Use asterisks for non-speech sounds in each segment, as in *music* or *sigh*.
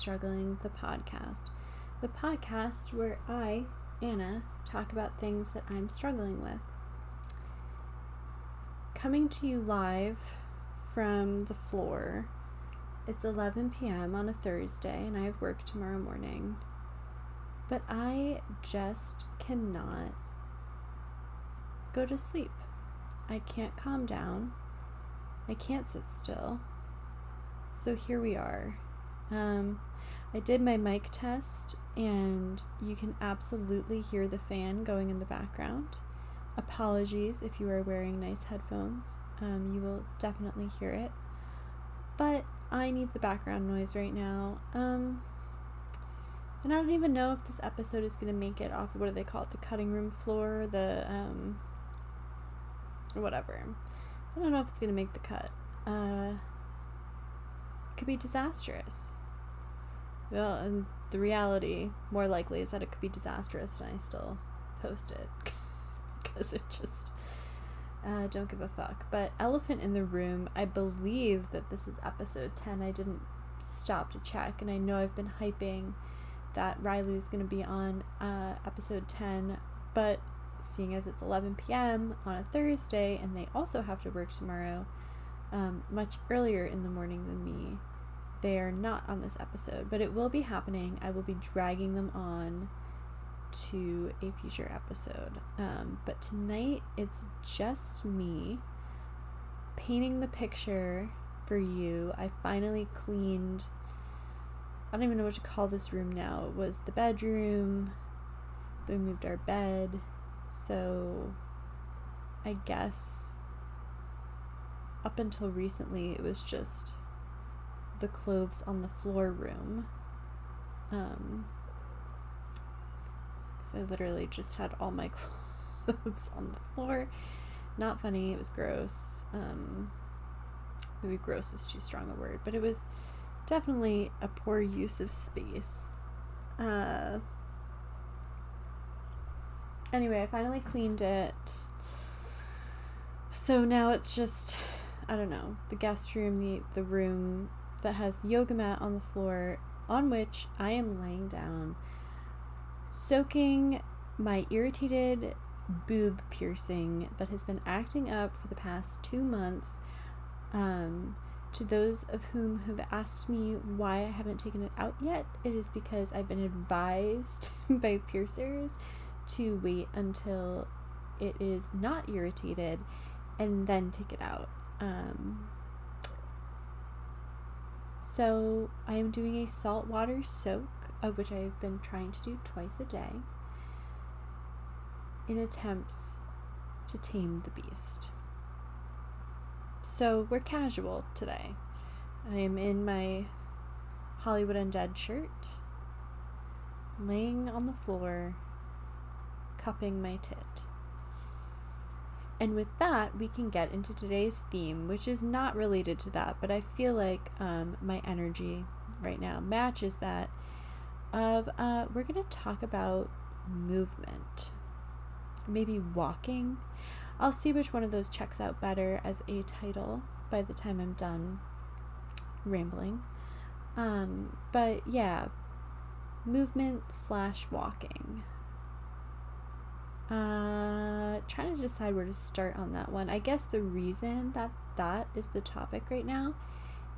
Struggling, the podcast. The podcast where I, Anna, talk about things that I'm struggling with. Coming to you live from the floor. It's 11 p.m. on a Thursday, and I have work tomorrow morning. But I just cannot go to sleep. I can't calm down. I can't sit still. So here we are. Um, I did my mic test, and you can absolutely hear the fan going in the background. Apologies if you are wearing nice headphones. Um, you will definitely hear it. But I need the background noise right now. Um, and I don't even know if this episode is going to make it off of what do they call it? The cutting room floor, the um, whatever. I don't know if it's gonna make the cut. Uh, it could be disastrous. Well, and the reality, more likely, is that it could be disastrous, and I still post it *laughs* because it just uh, don't give a fuck. But elephant in the room. I believe that this is episode ten. I didn't stop to check, and I know I've been hyping that Riley is going to be on uh, episode ten, but seeing as it's 11 p.m. on a Thursday and they also have to work tomorrow um, much earlier in the morning than me, they are not on this episode, but it will be happening. I will be dragging them on to a future episode. Um, but tonight it's just me painting the picture for you. I finally cleaned. I don't even know what to call this room now. It was the bedroom. We moved our bed. So I guess up until recently it was just the clothes on the floor room. Um, so I literally just had all my *laughs* clothes on the floor. Not funny, it was gross. Um, maybe gross is too strong a word, but it was definitely a poor use of space. Uh, anyway, I finally cleaned it. So now it's just I don't know, the guest room, the the room that has the yoga mat on the floor on which I am laying down soaking my irritated boob piercing that has been acting up for the past 2 months um to those of whom have asked me why I haven't taken it out yet, it is because I've been advised *laughs* by piercers to wait until it is not irritated and then take it out. Um, so I am doing a saltwater soak, of which I have been trying to do twice a day, in attempts to tame the beast. So we're casual today. I am in my Hollywood Undead shirt, laying on the floor cupping my tit. And with that, we can get into today's theme, which is not related to that, but I feel like um, my energy right now matches that. Of uh, we're going to talk about movement, maybe walking. I'll see which one of those checks out better as a title by the time I'm done rambling. Um, but yeah, movement slash walking. Uh, trying to decide where to start on that one. I guess the reason that that is the topic right now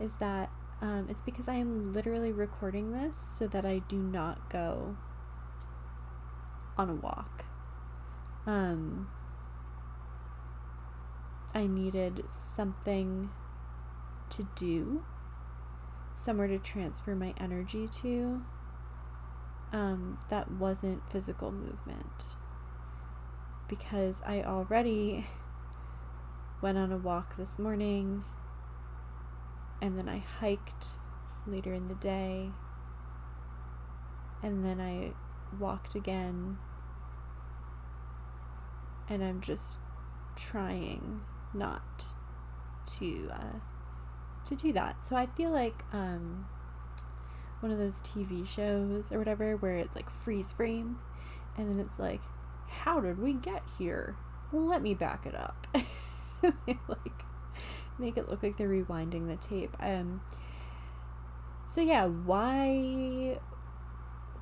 is that um, it's because I am literally recording this so that I do not go on a walk. Um, I needed something to do, somewhere to transfer my energy to um, that wasn't physical movement because I already went on a walk this morning and then I hiked later in the day and then I walked again and I'm just trying not to uh, to do that. So I feel like um, one of those TV shows or whatever where it's like freeze frame and then it's like how did we get here? Well, let me back it up. *laughs* like make it look like they're rewinding the tape. Um so yeah, why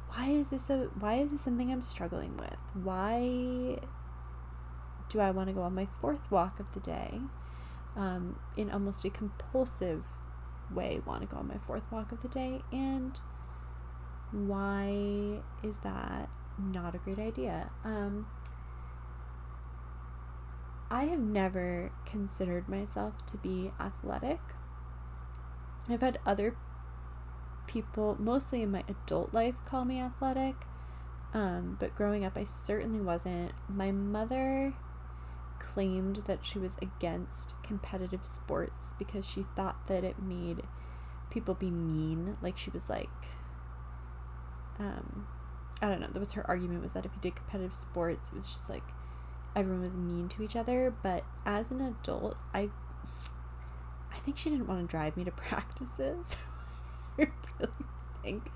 why is this a why is this something I'm struggling with? Why do I want to go on my fourth walk of the day? Um, in almost a compulsive way, want to go on my fourth walk of the day, and why is that not a great idea? Um, I have never considered myself to be athletic. I've had other people, mostly in my adult life, call me athletic. Um, but growing up, I certainly wasn't. My mother claimed that she was against competitive sports because she thought that it made people be mean. Like, she was like, um, I don't know, that was her argument was that if you did competitive sports, it was just like everyone was mean to each other. But as an adult, I I think she didn't want to drive me to *laughs* practices. *laughs* I really think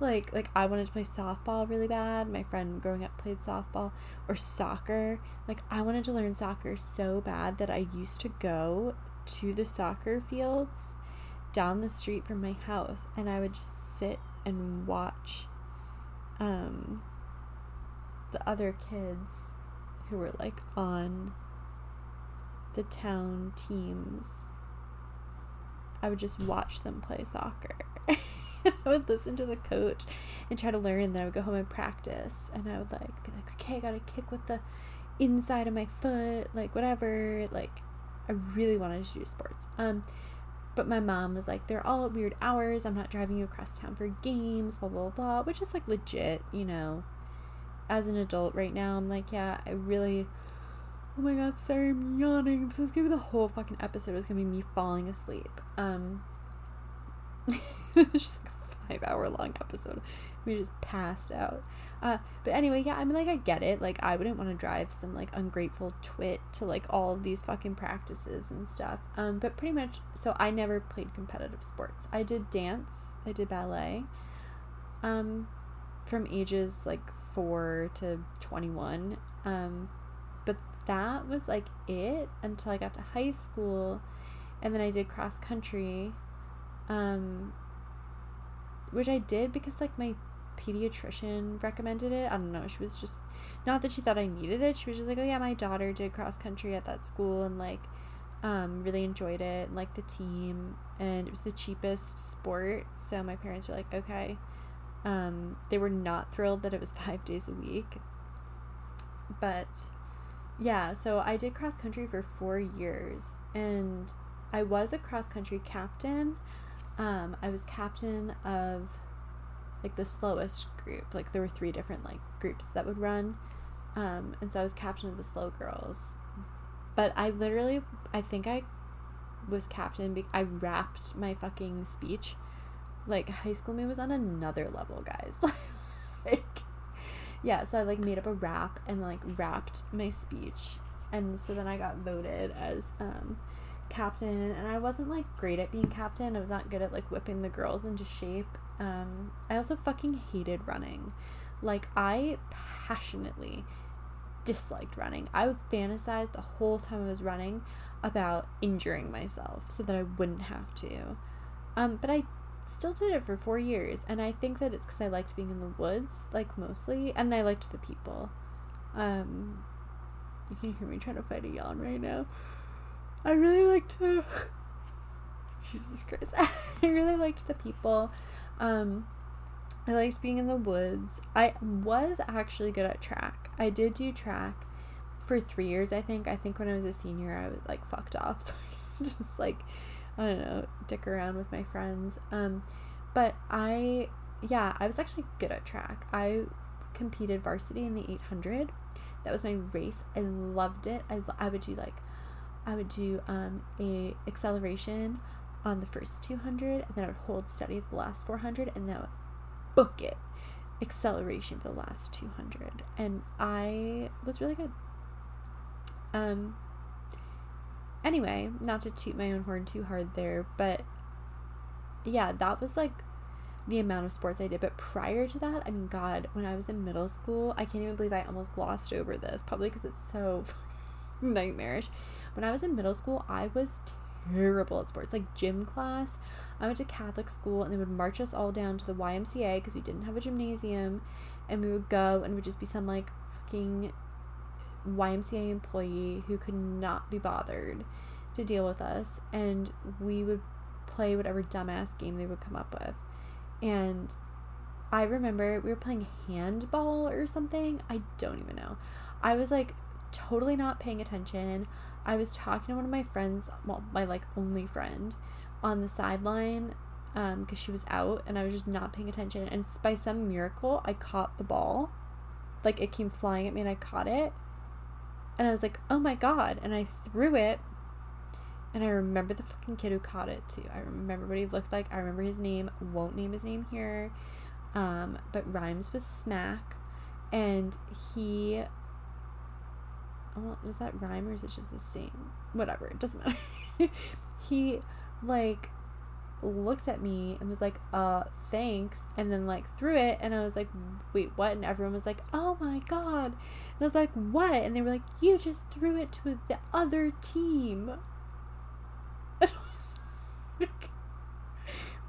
like like I wanted to play softball really bad. My friend growing up played softball or soccer. Like I wanted to learn soccer so bad that I used to go to the soccer fields down the street from my house and I would just sit and watch um the other kids who were like on the town teams I would just watch them play soccer. *laughs* I would listen to the coach and try to learn, and then I would go home and practice. And I would like be like, okay, I gotta kick with the inside of my foot, like whatever. Like, I really wanted to do sports. Um, but my mom was like, they're all at weird hours. I'm not driving you across town for games, blah blah blah, which is like legit, you know. As an adult right now, I'm like, yeah, I really oh my god, sorry, I'm yawning. This is gonna be the whole fucking episode. It's gonna be me falling asleep. Um, *laughs* just like five hour long episode. We just passed out. Uh, but anyway, yeah, I mean, like, I get it. Like, I wouldn't want to drive some, like, ungrateful twit to, like, all of these fucking practices and stuff. Um, but pretty much, so I never played competitive sports. I did dance, I did ballet, um, from ages, like, 4 to 21. Um, but that was like it until I got to high school and then I did cross country um which I did because like my pediatrician recommended it. I don't know. She was just not that she thought I needed it. She was just like, "Oh yeah, my daughter did cross country at that school and like um really enjoyed it and like the team and it was the cheapest sport." So my parents were like, "Okay." Um they were not thrilled that it was *laughs* 5 days a week. But yeah, so I did cross country for four years and I was a cross country captain. Um, I was captain of like the slowest group. Like there were three different like groups that would run. Um, and so I was captain of the slow girls. But I literally, I think I was captain. Be- I rapped my fucking speech. Like high school me was on another level, guys. *laughs* like yeah, so I like made up a rap and like rapped my speech. And so then I got voted as um captain and I wasn't like great at being captain. I was not good at like whipping the girls into shape. Um I also fucking hated running. Like I passionately disliked running. I would fantasize the whole time I was running about injuring myself so that I wouldn't have to. Um, but I still did it for four years, and I think that it's because I liked being in the woods, like mostly, and I liked the people. Um, you can hear me trying to fight a yawn right now. I really liked to. *laughs* Jesus Christ, *laughs* I really liked the people. Um, I liked being in the woods. I was actually good at track. I did do track for three years. I think. I think when I was a senior, I was like fucked off, *laughs* so I just like I don't know, dick around with my friends. Um, but I, yeah, I was actually good at track. I competed varsity in the 800. That was my race. I loved it. I, I would do like, I would do um, a acceleration on the first 200 and then I would hold steady the last 400 and then I would book it acceleration for the last 200 and I was really good. Um anyway, not to toot my own horn too hard there, but yeah, that was like the amount of sports I did. But prior to that, I mean, God, when I was in middle school, I can't even believe I almost glossed over this, probably because it's so *laughs* nightmarish. When I was in middle school, I was terrible at sports. Like gym class, I went to Catholic school and they would march us all down to the YMCA because we didn't have a gymnasium. And we would go and it would just be some like fucking YMCA employee who could not be bothered to deal with us. And we would play whatever dumbass game they would come up with. And I remember we were playing handball or something. I don't even know. I was like totally not paying attention. I was talking to one of my friends, well, my like only friend, on the sideline um because she was out and I was just not paying attention and by some miracle I caught the ball. Like it came flying at me and I caught it. And I was like oh my god and I threw it. And I remember the fucking kid who caught it too. I remember what he looked like. I remember his name. Won't name his name here. Um but rhymes with smack. And he well, does that rhyme or is it just the same whatever it doesn't matter *laughs* he like looked at me and was like, uh, thanks, and then like threw it, and I was like, wait, what? And everyone was like, oh my god. And I was like, what? And they were like, you just threw it to the other team. *laughs* And I was like,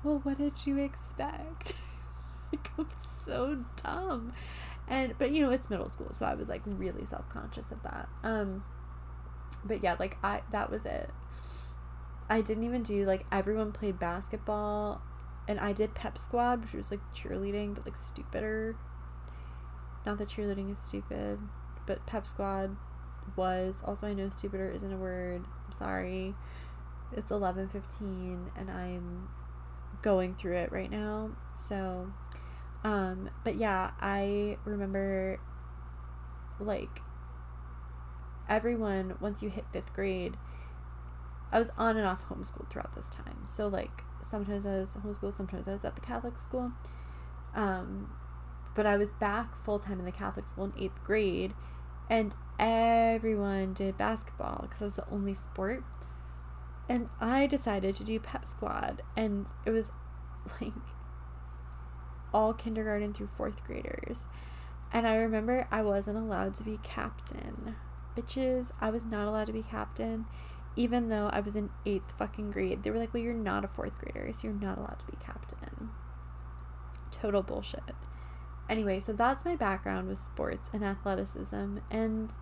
well, what did you expect? *laughs* like, I'm so dumb. And, but you know, it's middle school, so I was like really self conscious of that. Um, but yeah, like, I, that was it. I didn't even do like everyone played basketball and I did pep squad, which was like cheerleading, but like stupider. Not that cheerleading is stupid, but pep squad was also I know stupider isn't a word. I'm sorry. It's 11:15 and I'm going through it right now. So um but yeah, I remember like everyone once you hit 5th grade I was on and off homeschooled throughout this time. So like sometimes I was homeschooled, sometimes I was at the Catholic school. Um, but I was back full time in the Catholic school in eighth grade, and everyone did basketball because I was the only sport. And I decided to do pep squad, and it was *laughs* like all kindergarten through fourth graders. And I remember I wasn't allowed to be captain. Bitches, I was not allowed to be captain even though I was in eighth fucking grade, they were like, well, you're not a fourth grader, so you're not allowed to be captain. Total bullshit. Anyway, so that's my background with sports and athleticism. And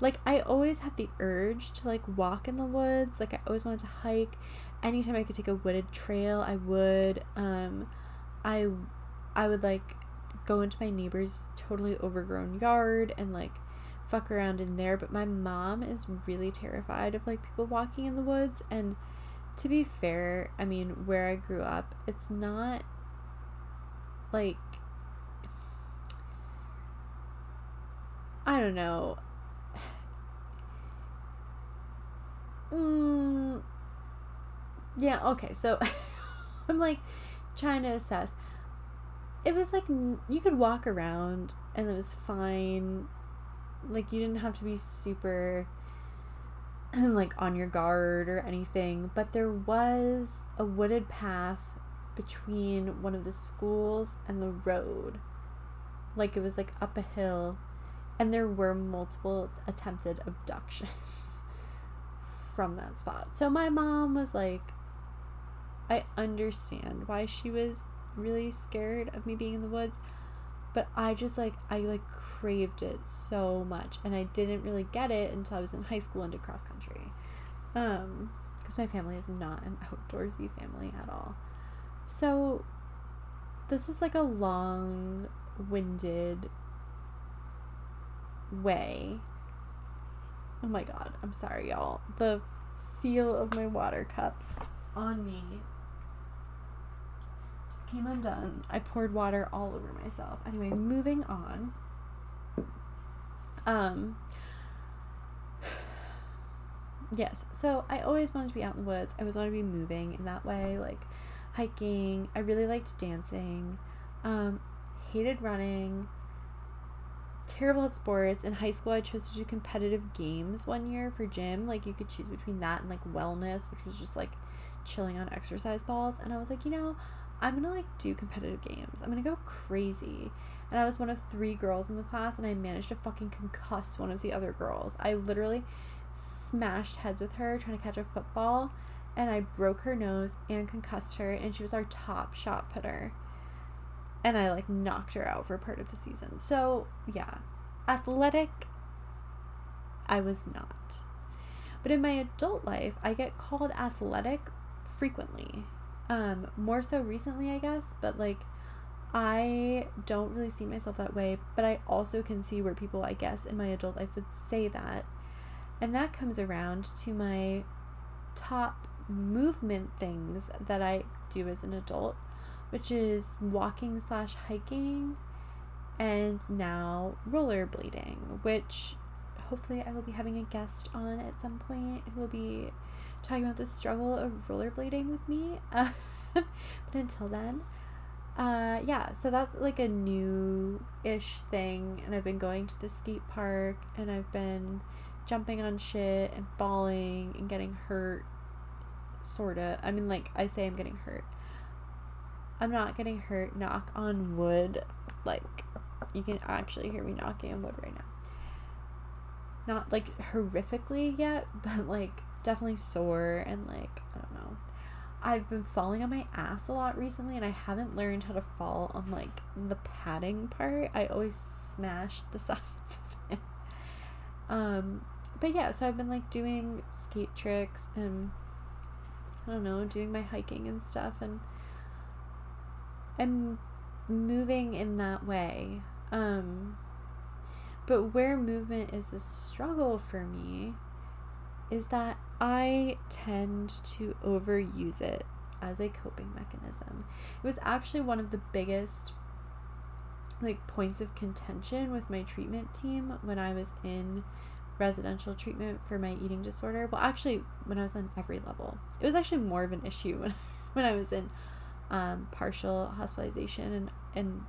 like, I always had the urge to like walk in the woods. Like, I always wanted to hike. Anytime I could take a wooded trail, I would. Um, I, I would like go into my neighbor's totally overgrown yard and like fuck around in there, but my mom is really terrified of like people walking in the woods and to be fair, I mean, where I grew up, it's not like I don't know. Mm, yeah, okay. So *laughs* I'm like trying to assess. It was like you could walk around and it was fine like you didn't have to be super *clears throat* like on your guard or anything, but there was a wooded path between one of the schools and the road. Like it was like up a hill and there were multiple attempted abductions *laughs* from that spot. So my mom was like I understand why she was really scared of me being in the woods, but I just like I like craved it so much and I didn't really get it until I was in high school and did cross country. Um because my family is not an *laughs* outdoorsy family at all. So this is like a long-winded way. Oh my god, I'm sorry y'all. The seal of my water cup on me came undone. I poured water all over myself. Anyway, moving on. Um, *sighs* yes, so I always wanted to be out in the woods. I always wanted to be moving in that way, like hiking. I really liked dancing. Um, hated running. Terrible at sports. In high school, I chose to do competitive games one year for gym. Like, you could choose between that and like wellness, which was just like chilling on exercise balls. And I was like, you know, I'm gonna like do competitive games. I'm gonna go crazy and I was one of three girls in the class, and I managed to fucking concuss one of the other girls. I literally, smashed heads with her trying to catch a football and I broke her nose and concussed her and she was our top shot putter. And I like knocked her out for part of the season. So, yeah. Athletic I was not. But in my adult life, I get called athletic frequently. Um, more so recently, I guess, but like I don't really see myself that way, but I also can see where people, I guess, in my adult life would say that. And that comes around to my top movement things that I do as an adult, which is walking slash hiking and now rollerblading, which hopefully I will be having a guest on at some point who will be talking about the struggle of rollerblading with me. *laughs* But until then, uh, yeah, so that's like a new ish thing. And I've been going to the skate park and I've been jumping on shit and falling and getting hurt. Sorta. I mean, like, I say I'm getting hurt. I'm not getting hurt. Knock on wood. Like, you can actually hear me knocking on wood right now not like horrifically yet, *laughs* but like definitely sore and like I don't know. I've been falling on my ass a lot recently and I haven't learned how to fall on like the padding part. I always smash the *laughs* sides of it. Um but yeah, so I've been like doing skate tricks and I don't know, doing my hiking and stuff and and moving in that way. Um but where movement is a struggle for me is that I tend to overuse it as a coping mechanism. It was actually one of the biggest like points of contention with my treatment team when I was in residential treatment for my eating disorder. Well, actually, when I was on every level, it was actually more of an issue *laughs* when when I was in um, partial hospitalization and and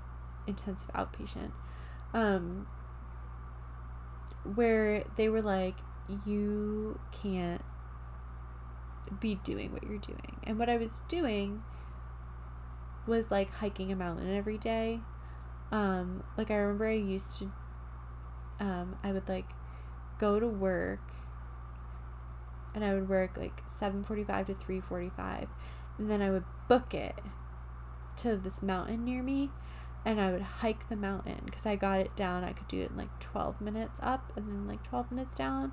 intensive outpatient. Um, where they were like, you can't be doing what you're doing. And what I was doing was like hiking a mountain every day. Um, like I remember I used to um, I would like go to work and I would work like 7:45 to 3:45 and then I would book it to this mountain near me and I would hike the mountain because I got it down. I could do it in like 12 minutes up and then like 12 minutes down.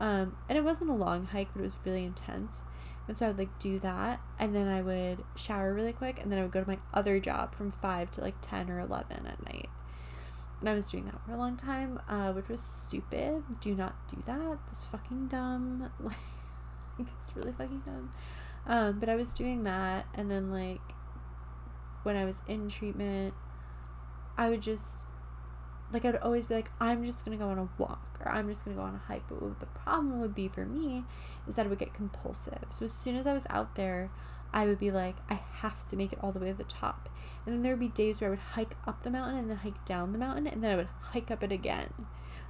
Um, and it wasn't a long hike, but it was really intense. And so I would like do that and then I would shower really quick and then I would go to my other job from 5 to like 10 or 11 at night. And I was doing that for a long time, uh, which was stupid. Do not do that. That's fucking dumb. *laughs* Like, it's really fucking dumb. Um, but I was doing that and then like when I was in treatment, I would just like I'd always be like, I'm just gonna go on a walk or I'm just gonna go on a hike. But the problem would be for me is that it would get compulsive. So as soon as I was out there, I would be like, I have to make it all the way to the top. And then there would be days where I would hike up the mountain and then hike down the mountain and then I would hike up it again.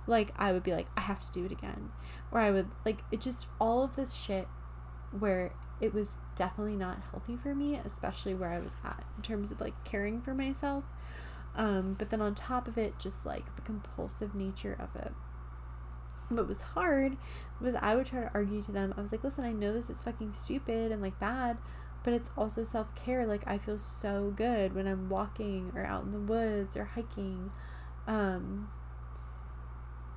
Like I would be like, I have to do it again. Or I would like it just all of this shit where it was definitely not healthy for me, especially where I was at in terms of like caring for myself um, but then on top of it, just like the compulsive nature of it. What was hard was I would try to argue to them. I was like, listen, I know this is fucking stupid and like bad, but it's also self care. Like, I feel so good when I'm walking or out in the woods or hiking. Um,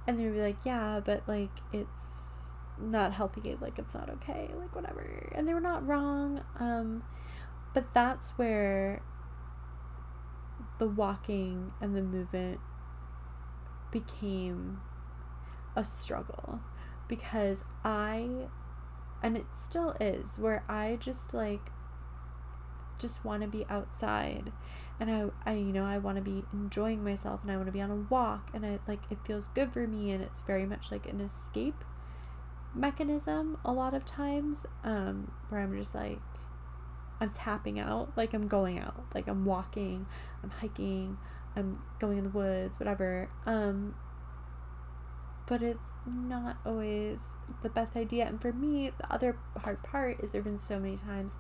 and they would be like, yeah, but like, it's not healthy. Like, it's not okay. Like, whatever. And they were not wrong. Um, but that's where the walking and the movement became a struggle because I and it still is where I just like just want to be outside and I, I you know I want to be enjoying myself and I want to be on a walk and I like it feels good for me and it's very much like an escape mechanism a lot of times um where I'm just like I'm tapping out, like I'm going out, like I'm walking, I'm hiking, I'm going in the woods, whatever. Um but it's not always the best idea. And for me, the other hard part is there've been so many times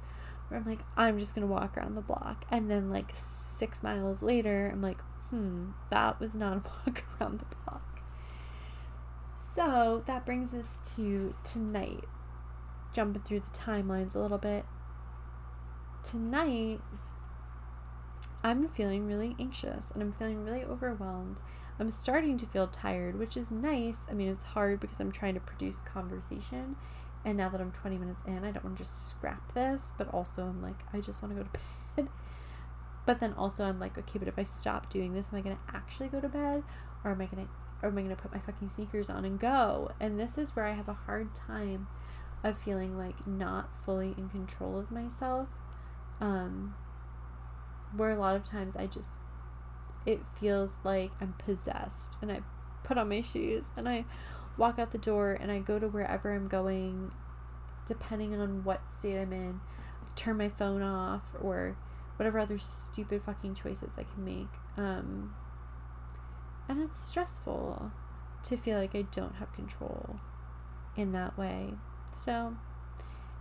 where I'm like, I'm just gonna walk around the block and then like six miles later I'm like, hmm, that was not a *laughs* walk around the block. So that brings us to tonight. Jumping through the timelines a little bit. Tonight, I'm feeling really anxious and I'm feeling really overwhelmed. I'm starting to feel tired, which is nice. I mean, it's hard because I'm trying to produce conversation. And now that I'm 20 minutes in, I don't want to just scrap this, but also I'm like, I just want to go to *laughs* bed. But then also I'm like, okay, but if I stop doing this, am I gonna actually go to bed? Or am I gonna or am I gonna put my fucking sneakers on and go? And this is where I have a hard time of feeling like not fully in control of myself. Um where a lot of times I just it feels like I'm possessed and I put on my shoes and I walk out the door and I go to wherever I'm going depending on what state I'm in. I turn my phone off or whatever other stupid fucking choices I can make. Um, and it's stressful to feel like I don't have control in that way. So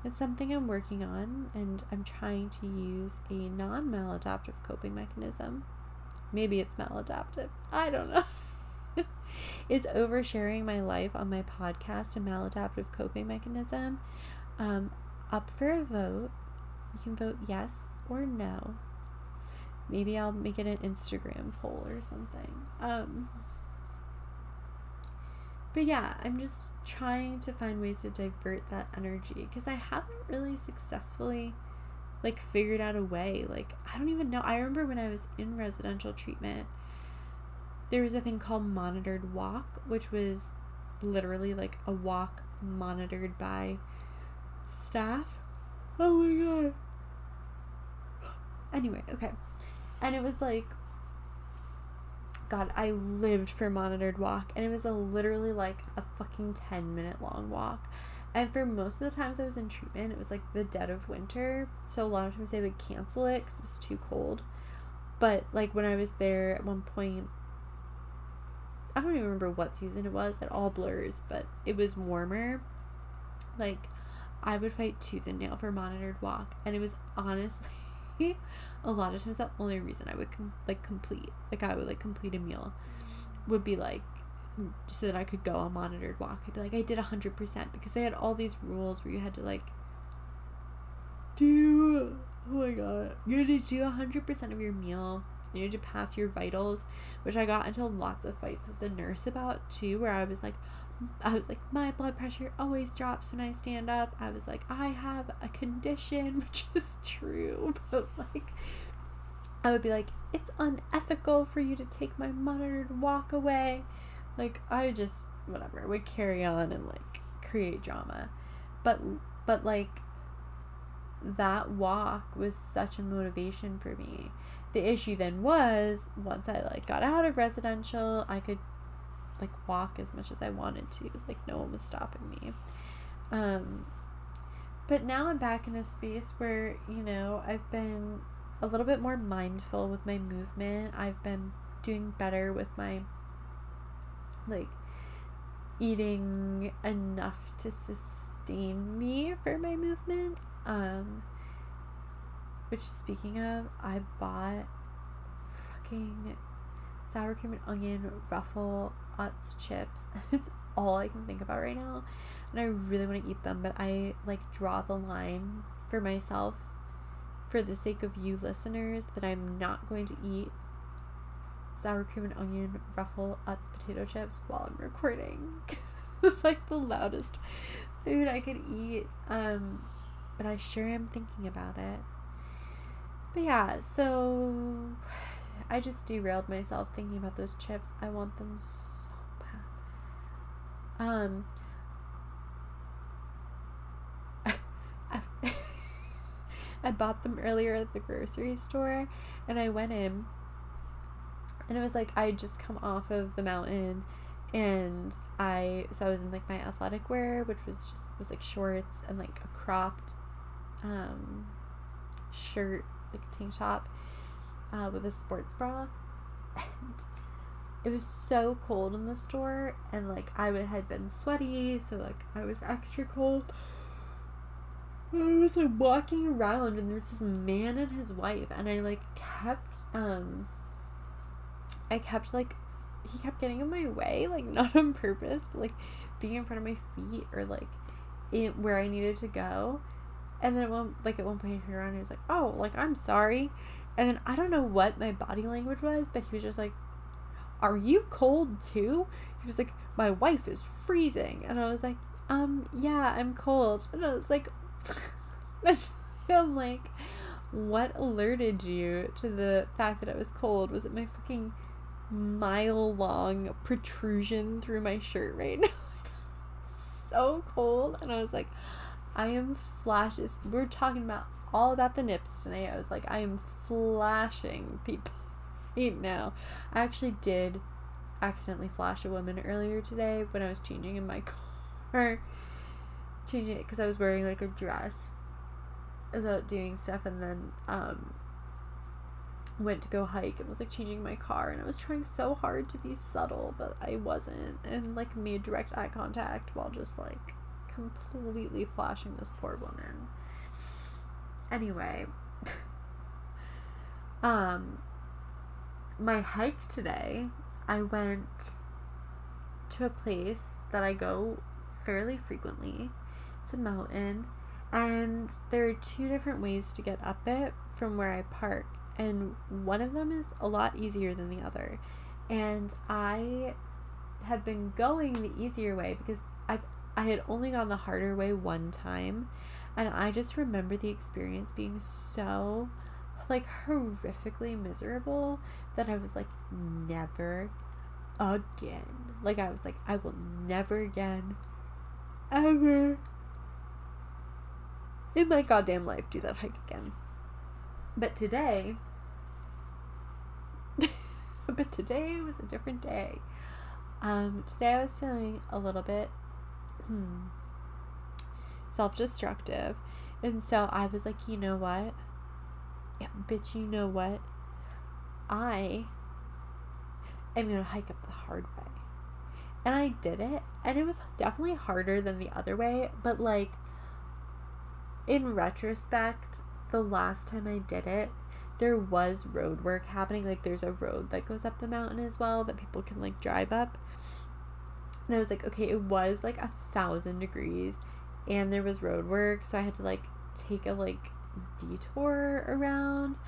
it's something I'm working on, and I'm trying to use a non maladaptive coping mechanism. Maybe it's maladaptive. I don't know. *laughs* Is oversharing my life on my podcast a maladaptive coping mechanism? Um, up for a vote. You can vote yes or no. Maybe I'll make it an Instagram poll or something. Um, but yeah, I'm just trying to find ways to divert that energy because I haven't really successfully like figured out a way. Like I don't even know. I remember when I was in residential treatment, there was a thing called monitored walk, which was literally like a walk monitored by staff. Oh my god. *gasps* Anyway, okay. And it was like, God, I lived for monitored walk, and it was a literally like a fucking 10 minute long walk. And for most of the times I was in treatment, it was like the dead of winter. So a lot of times they would cancel it because it was too cold. But like when I was there at one point, I don't even remember what season it was. It all blurs, but it was warmer. Like I would fight tooth and nail for monitored walk, and it was honestly *laughs* a lot of times the only reason I would com- like complete like I would like complete a meal would be like so that I could go on monitored walk. I'd be like I did 100% because they had all these rules where you had to like do oh my god you had to do 100% of your meal you had to pass your vitals which i got into lots of fights with the nurse about too where i was like I was like, my blood pressure always drops when I stand up. I was like, I have a condition, *laughs* which is true, *laughs* but like, I would be like, it's unethical for you to take my monitored walk away. Like, I just, whatever, would carry on and like create drama. But, but like, that walk was such a motivation for me. The issue then was once I like got out of residential, I could like walk as much as I wanted to. Like no one was stopping me. Um but now I'm back in a space where, you know, I've been a little bit more mindful with my movement. I've been doing better with my like eating enough to sustain me for my movement. Um which speaking of, I bought fucking sour cream and onion ruffle Utz chips. *laughs* it's all I can think about right now. And I really want to eat them, but I like draw the line for myself for the sake of you listeners that I'm not going to eat sour cream and onion ruffle Utz potato chips while I'm recording. *laughs* it's like the loudest food I could eat. Um, but I sure am thinking about it. But yeah, so I just derailed myself thinking about those chips. I want them so bad. Um, *laughs* I bought them earlier at the grocery store and I went in and it was like I just come off of the mountain and I so I was in like my athletic wear which was just was like shorts and like a cropped um shirt like tank top uh, with a sports bra, *laughs* and it was so cold in the store, and like I had been sweaty, so like I was extra cold. *sighs* I was like walking around, and there's this man and his wife, and I like kept um, I kept like he kept getting in my way, like *laughs* not on purpose, but like being in front of my feet or like in where I needed to go. And then at one like at one point he turned around and he was like, Oh, like I'm sorry. And then I don't know what my body language was, but he was just like, Are you cold too? He was like, My wife is freezing and I was like, Um, yeah, I'm cold. And I was like *laughs* I'm like, what alerted you to the fact that I was cold? Was it my fucking mile long protrusion through my shirt right now? *laughs* so cold. And I was like, I am flashes. We're talking about all about the nips tonight. I was like, I am flashing people *laughs* right now. I actually did accidentally flash a woman earlier today when I was changing in my *laughs* car. Changing it because I was wearing like a dress without doing stuff and then um went to go hike and was like changing my car and I was trying so hard to be subtle but I wasn't and like made direct eye contact while just like completely flashing this poor woman. Anyway, um my hike today, I went to a place that I go fairly frequently. It's a mountain and there are two different ways to get up it from where I park and one of them is a lot easier than the other. And I have been going the easier way because I've I had only gone the harder way one time and I just remember the experience being so like horrifically miserable that I was like never again. Like I was like I will never again ever in my goddamn life do that hike again. But today *laughs* but today was a different day. Um, today I was feeling a little bit hmm, self destructive. And so I was like, you know what? Yeah, bitch, you know what? I am going to hike up the hard way. And I did it. And it was definitely harder than the other way. But, like, in retrospect, the last time I did it, there was road work happening. Like there's a road that goes up the mountain as well that people can like drive up. And I was like, okay, it was like a thousand degrees and there was road work, so I had to like take a like detour around.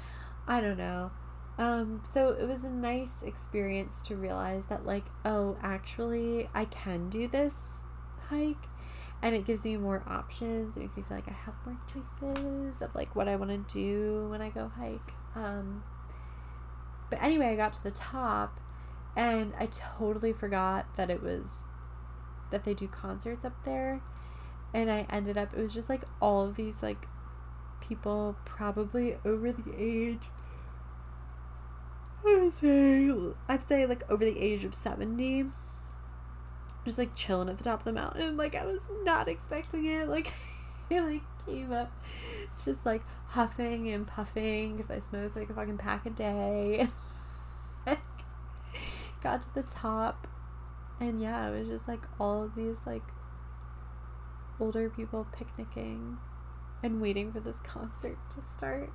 I don't know. Um, so it was a nice experience to realize that like, oh, actually I can do this hike and it gives me more options. It makes me feel like I have more choices of like what I want to do when I go hike. Um, but anyway, I got to the top and I totally forgot that it was that they do concerts up there. And I ended up, it was just like all of these like people probably over the age, I'd say, I'd say like over the age of 70 just like chilling at the top of the mountain. Like I was not expecting it. *laughs* Like it like came up just like huffing and puffing because I smoke like a fucking pack a day. *laughs* Got to the top, and yeah, it was just like all of these like older people picnicking and waiting for this *laughs* concert to start.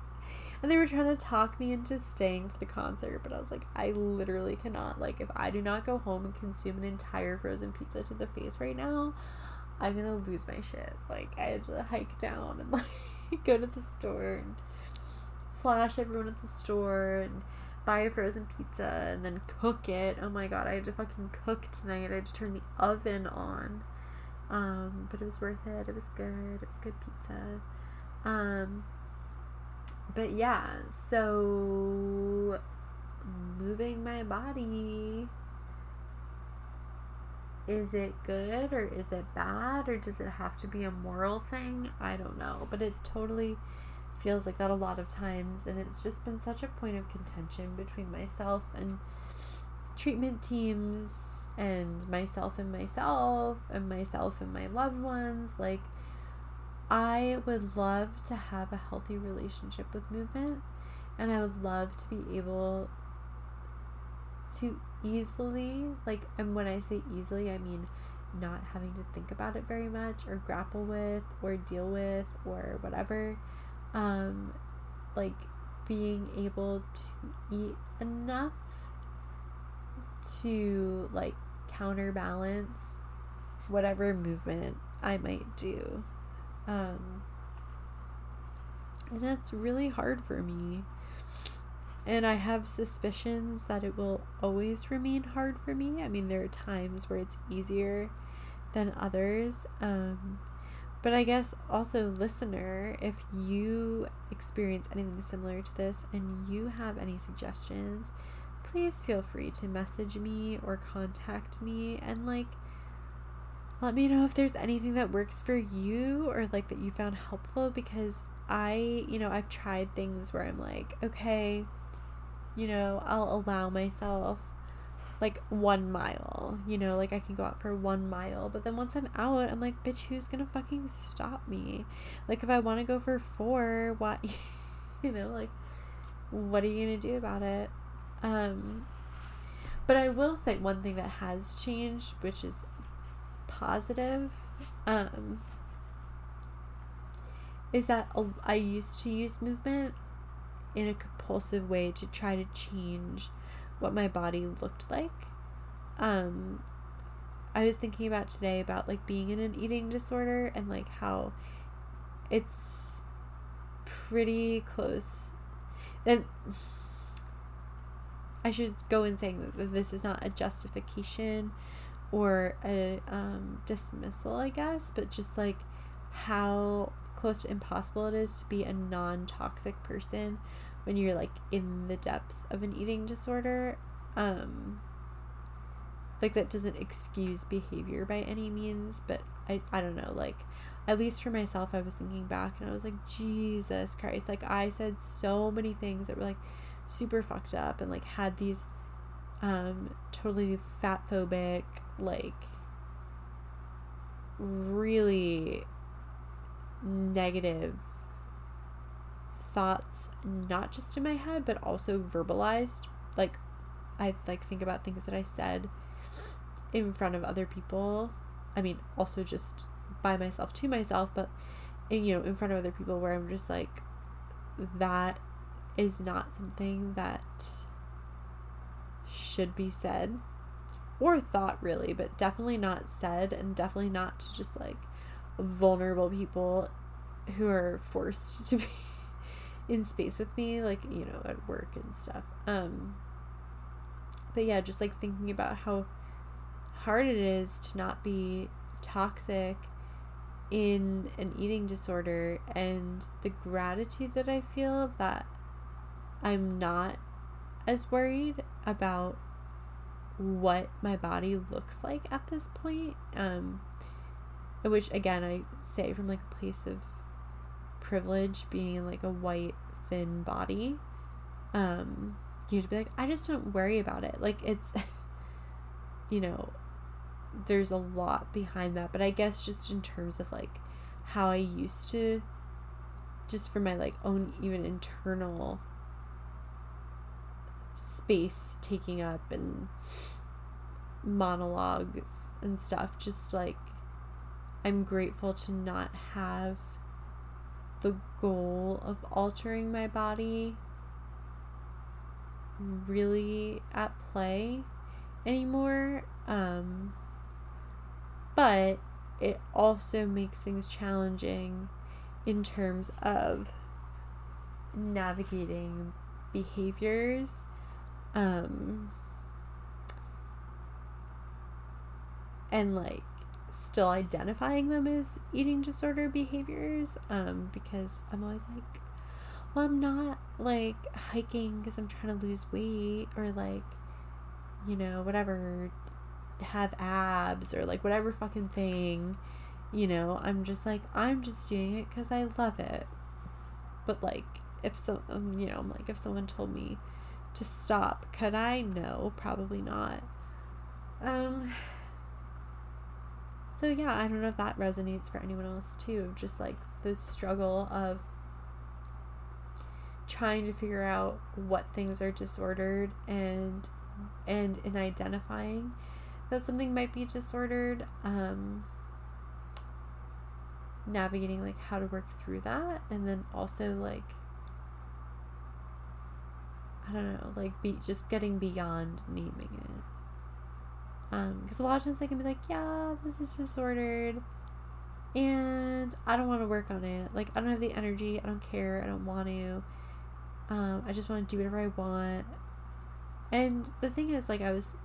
And they were trying to talk me into staying for the concert, but I was like, I literally cannot. Like, if I do not go home and consume an entire frozen pizza to the face right now, I'm gonna lose my shit. Like, I had to hike down and *laughs* like go to the store and flash everyone at the store and buy a frozen pizza and then cook it. Oh my god, I had to fucking cook tonight. I had to turn the oven on. Um, but it was worth it. It was good. It was good pizza. Um, but yeah, so moving my body is it good or is it bad or does it have to be a moral thing? I don't know, but it totally feels like that a lot of times and it's just been such a point of contention between myself and treatment teams and myself and myself and myself and my loved ones like I would love to have a healthy relationship with movement, and I would love to be able to easily, like, and when I say easily, I mean not having to think about it very much or grapple with or deal with or whatever. Um, like, being able to eat enough to like counterbalance whatever movement I might do. Um, and that's really hard for me. And I have suspicions that it will always remain hard for me. I mean, there are times where it's easier than others. Um, but I guess also, listener, if you experience anything similar to this and you have any suggestions, please feel free to message me or contact me and like let me know if there's anything that works for you or like that you found helpful because I, you know, I've tried things where I'm like, okay, you know, I'll allow myself like one mile, you know, like I can go out for one mile, but then once I'm out, I'm like, bitch, who's gonna fucking stop me? Like, if I want to go for four, what, *laughs* you know, like, what are you gonna do about it? Um, but I will say one thing that has changed, which is positive, um, is that I used to use movement in a compulsive way to try to change what my body looked like. Um, I was thinking about today about like being in an eating disorder and like how it's pretty close. Then I should go in saying that this is not a justification or a um, dismissal, I guess, but just like how close to impossible it is to be a non toxic person when you're like in the depths of an eating disorder. Um, like that doesn't excuse behavior by any means, but I, I don't know, like at least for myself, I was thinking back and I was like, Jesus Christ, like I said so many things that were like super fucked up and like had these um totally fat phobic, like really negative thoughts not just in my head but also verbalized. Like i like think about things that i said in front of other people. I mean also just by myself to myself but in, you know in front of other people where i'm just like that is not something that should be said or thought really but definitely not said and definitely not to just like vulnerable people who are forced *laughs* to be in space with me like you know at work and stuff. Um but yeah just like thinking about how hard it is to not be toxic in an eating disorder and the gratitude that I feel that I'm not as worried about what my body looks like at this point um which again I say from like a place of privilege being in like a white thin body um you to be like i just don't worry about it. Like it's *laughs* you know there's a lot behind that but i guess just in terms of like how i used to just for my like own even internal space taking up and monologues and stuff just like i'm grateful to not have the goal of altering my body really at play anymore. Um, but it also makes things challenging in terms of navigating behaviors. Um, and like still identifying them as eating disorder behaviors um, because I'm always like, well, I'm not like hiking because I'm trying to lose weight or like, you know, whatever, have abs or like whatever fucking thing. You know, I'm just like, I'm just doing it because I love it. But like, if so, um, you know, I'm like, if someone told me to stop, could I? No, probably not. Um, so yeah, I don't know if that resonates for anyone else too. Just like the struggle of trying to figure out what things are disordered and and in identifying that something might be disordered um navigating like how to work through that and then also like I don't know, like be just getting beyond naming it. Um, because a lot of times I can be like, yeah, this is disordered, and I don't want to work on it. Like I don't have the energy. I don't care. I don't want to. Um, I just want to do whatever I want. And the thing is, like, I was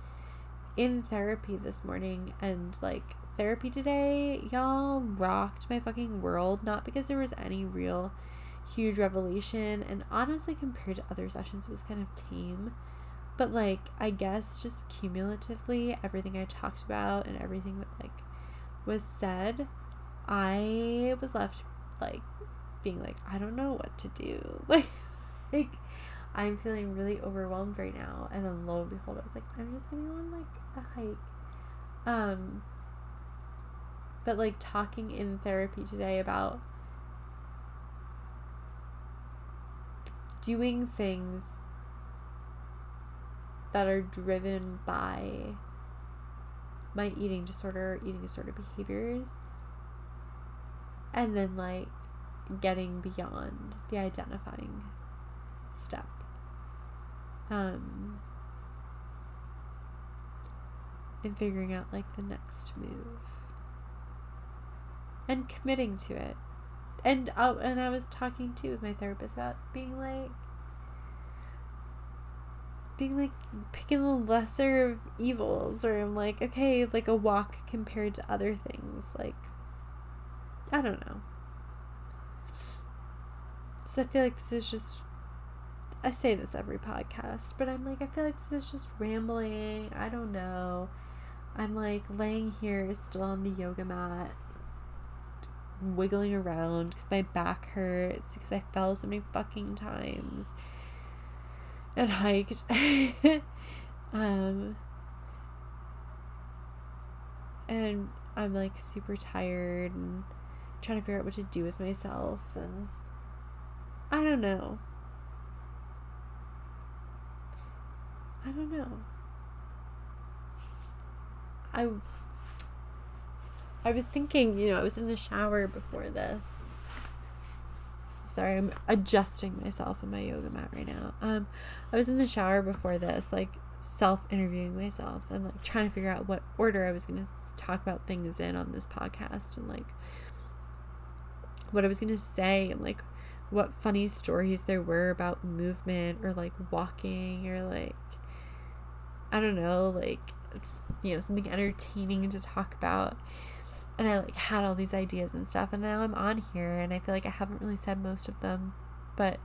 in therapy this morning, and like therapy today, y'all rocked my fucking world. Not because there was any real huge revelation, and honestly, compared to other sessions, it was kind of tame. But like, I guess just cumulatively, everything I talked about and everything that like was said, I was left like being like, I don't know what to do. Like, *laughs* like I'm feeling really overwhelmed right now. And then lo and behold, I was like, I'm just gonna go on like a hike. Um, but like talking in therapy today about doing things that are driven by my eating disorder, eating disorder behaviors, and then like getting beyond the identifying step. Um, and figuring out like the next move and committing to it. And uh, and I was talking too with my therapist about being like being like picking the lesser of evils where I'm like, okay, like a walk compared to other things, like I don't know. So I feel like this is just I say this every podcast, but I'm like I feel like this is just rambling. I don't know. I'm like laying here still on the yoga mat wiggling around because my back hurts because I fell so many fucking times and hiked. *laughs* um, and I'm like super tired and trying to figure out what to do with myself and I don't know. I don't know. I I was thinking, you know, I was in the shower before this. Sorry, I'm adjusting myself on my yoga mat right now. Um, I was in the shower before this, like self interviewing myself and like trying to figure out what order I was going to talk about things in on this podcast and like what I was going to say and like what funny stories there were about movement or like walking or like I don't know, like it's you know something entertaining to talk about and I like had all these ideas and stuff and now I'm on here and I feel like I haven't really said most of them but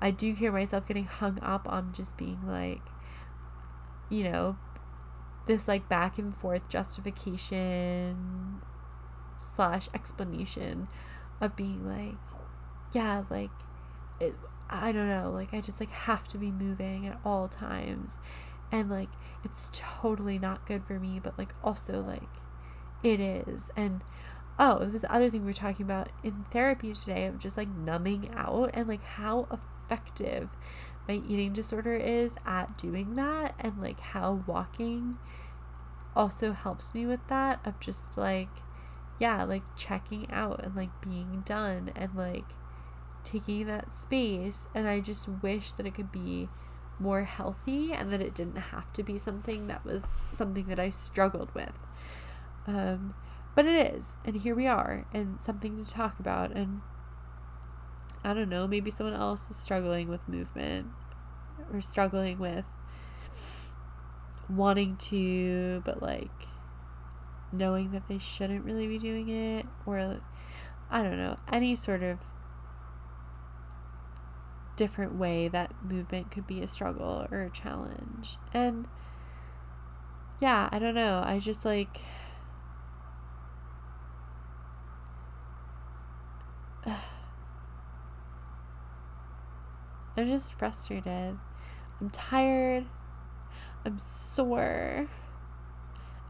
I do hear myself getting hung up on just being like you know this like back and forth justification slash explanation of being like yeah like it, I don't know like I just like have to be moving at all times and like it's totally not good for me but like also like it is. And oh, it was the other thing we were talking about in therapy today of just like numbing out and like how effective my eating disorder is at doing that and like how walking also helps me with that of just like yeah, like checking out and like being done and like taking that space and I just wish that it could be more healthy and that it didn't have to be something that was something that I struggled with. Um, but it is, and here we are, and something to talk about. And I don't know, maybe someone else is struggling with movement or struggling with wanting to, but like knowing that they shouldn't really be doing it, or I don't know, any sort of different way that movement could be a struggle or a challenge. And yeah, I don't know. I just like I'm just frustrated. I'm tired. I'm sore.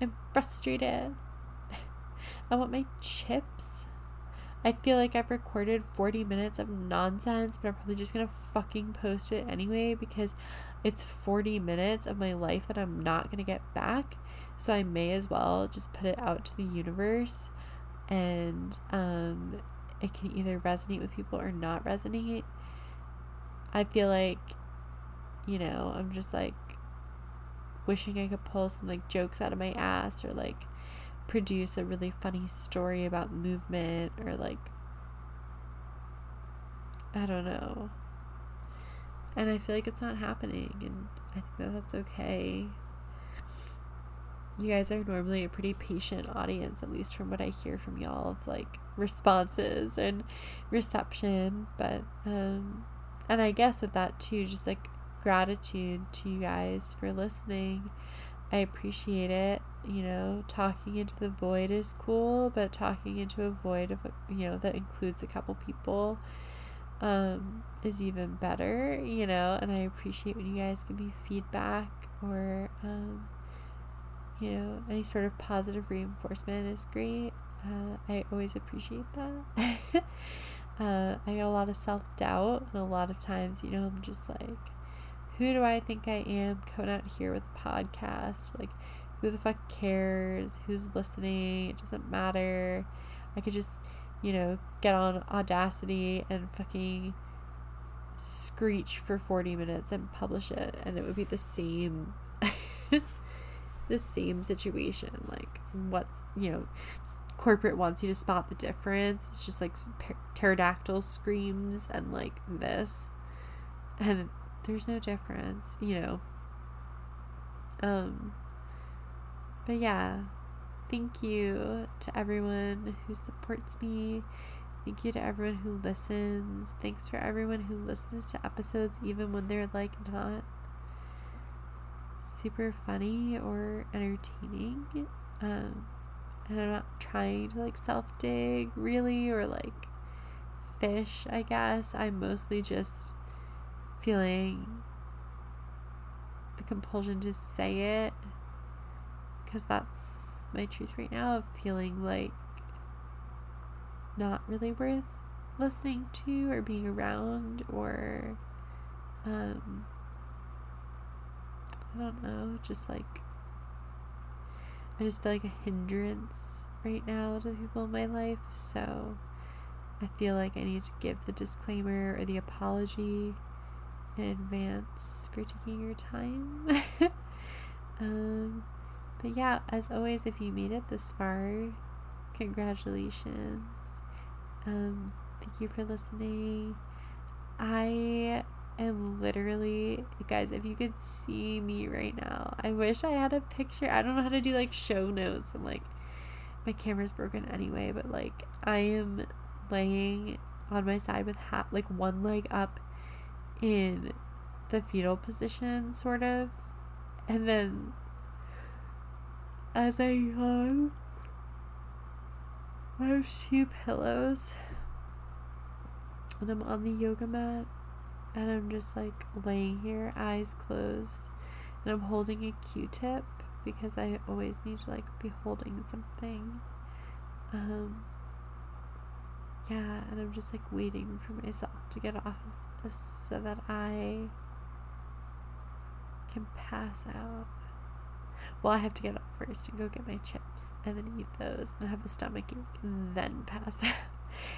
I'm frustrated. *laughs* I want my chips. I feel like I've recorded 40 minutes of nonsense, but I'm probably just gonna fucking post it anyway because it's 40 minutes of my life that I'm not gonna get back. So I may as well just put it out to the universe and um, it can either resonate with people or not resonate. I feel like, you know, I'm just like wishing I could pull some like jokes out of my ass or like produce a really funny story about movement or like I don't know. And I feel like it's not happening and I think that that's okay. You guys are normally a pretty patient audience, at least from what I hear from y'all of like responses and reception. But, um, and I guess with that too, just like gratitude to you guys for listening. I appreciate it. You know, talking into the void is cool, but talking into a void of, you know, that includes a couple people um, is even better, you know, and I appreciate when you guys give me feedback or, um, you know, any sort of positive reinforcement is great. Uh, I always appreciate that. *laughs* uh, I get a lot of self doubt, and a lot of times, you know, I'm just like, who do I think I am coming out here with a podcast? Like, who the fuck cares? Who's listening? It doesn't matter. I could just, you know, get on Audacity and fucking screech for 40 minutes and publish it, and it would be the same. *laughs* the same situation like what's you know corporate wants you to spot the difference it's just like pterodactyl screams and like this and there's no difference, you know. Um but yeah, thank you to everyone who supports me. Thank you to everyone who listens. Thanks for everyone who listens to episodes even when they're like not super funny or entertaining. Um and I'm not trying to like self dig really or like fish, I guess. I'm mostly just feeling the compulsion to say it because that's my truth right now of feeling like not really worth listening to or being around or um I don't know, just like I just feel like a hindrance right now to the people in my life, so I feel like I need to give the disclaimer or the apology in advance for taking your time. *laughs* um, but yeah, as always, if you made it this far, congratulations. Um, thank you for listening. I am literally, guys, if you could see me right now, I wish I had a picture. I don't know how to do like show notes and like my camera's broken anyway, but like I am laying on my side with half like one leg up in the fetal position, sort of. And then as I yawn, I have two pillows. And I'm on the yoga mat. And I'm just like laying here, eyes closed. And I'm holding a q tip because I always need to like be holding something. Um, yeah, and I'm just like waiting for myself to get off of this so that I can pass out. Well, I have to get up first and go get my chips and then eat those and have a stomach ache and then pass *laughs* out.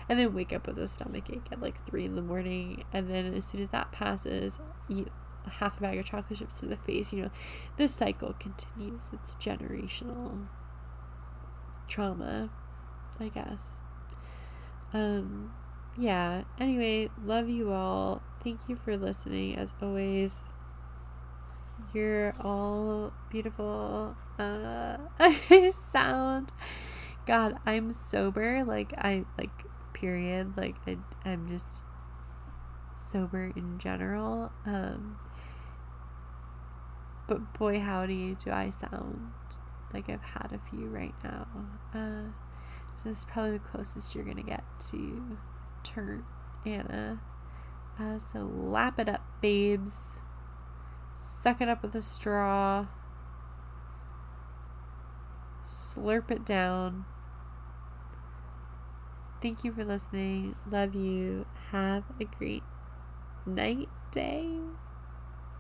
And then wake up with a stomach ache at like 3 in the morning. And then as soon as that passes, eat half a bag of chocolate chips to the face. You know, this cycle continues. It's generational trauma, I guess. Um, yeah, anyway, love you all. Thank you for listening as always. You're all beautiful. Uh *laughs* sound God, I'm sober. Like I like period. Like I I'm just sober in general. Um but boy howdy do I sound like I've had a few right now. Uh so this is probably the closest you're gonna get to turn Anna. Uh, so lap it up, babes. Suck it up with a straw. Slurp it down. Thank you for listening. Love you. Have a great night, day,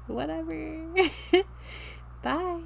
whatever. *laughs* Bye.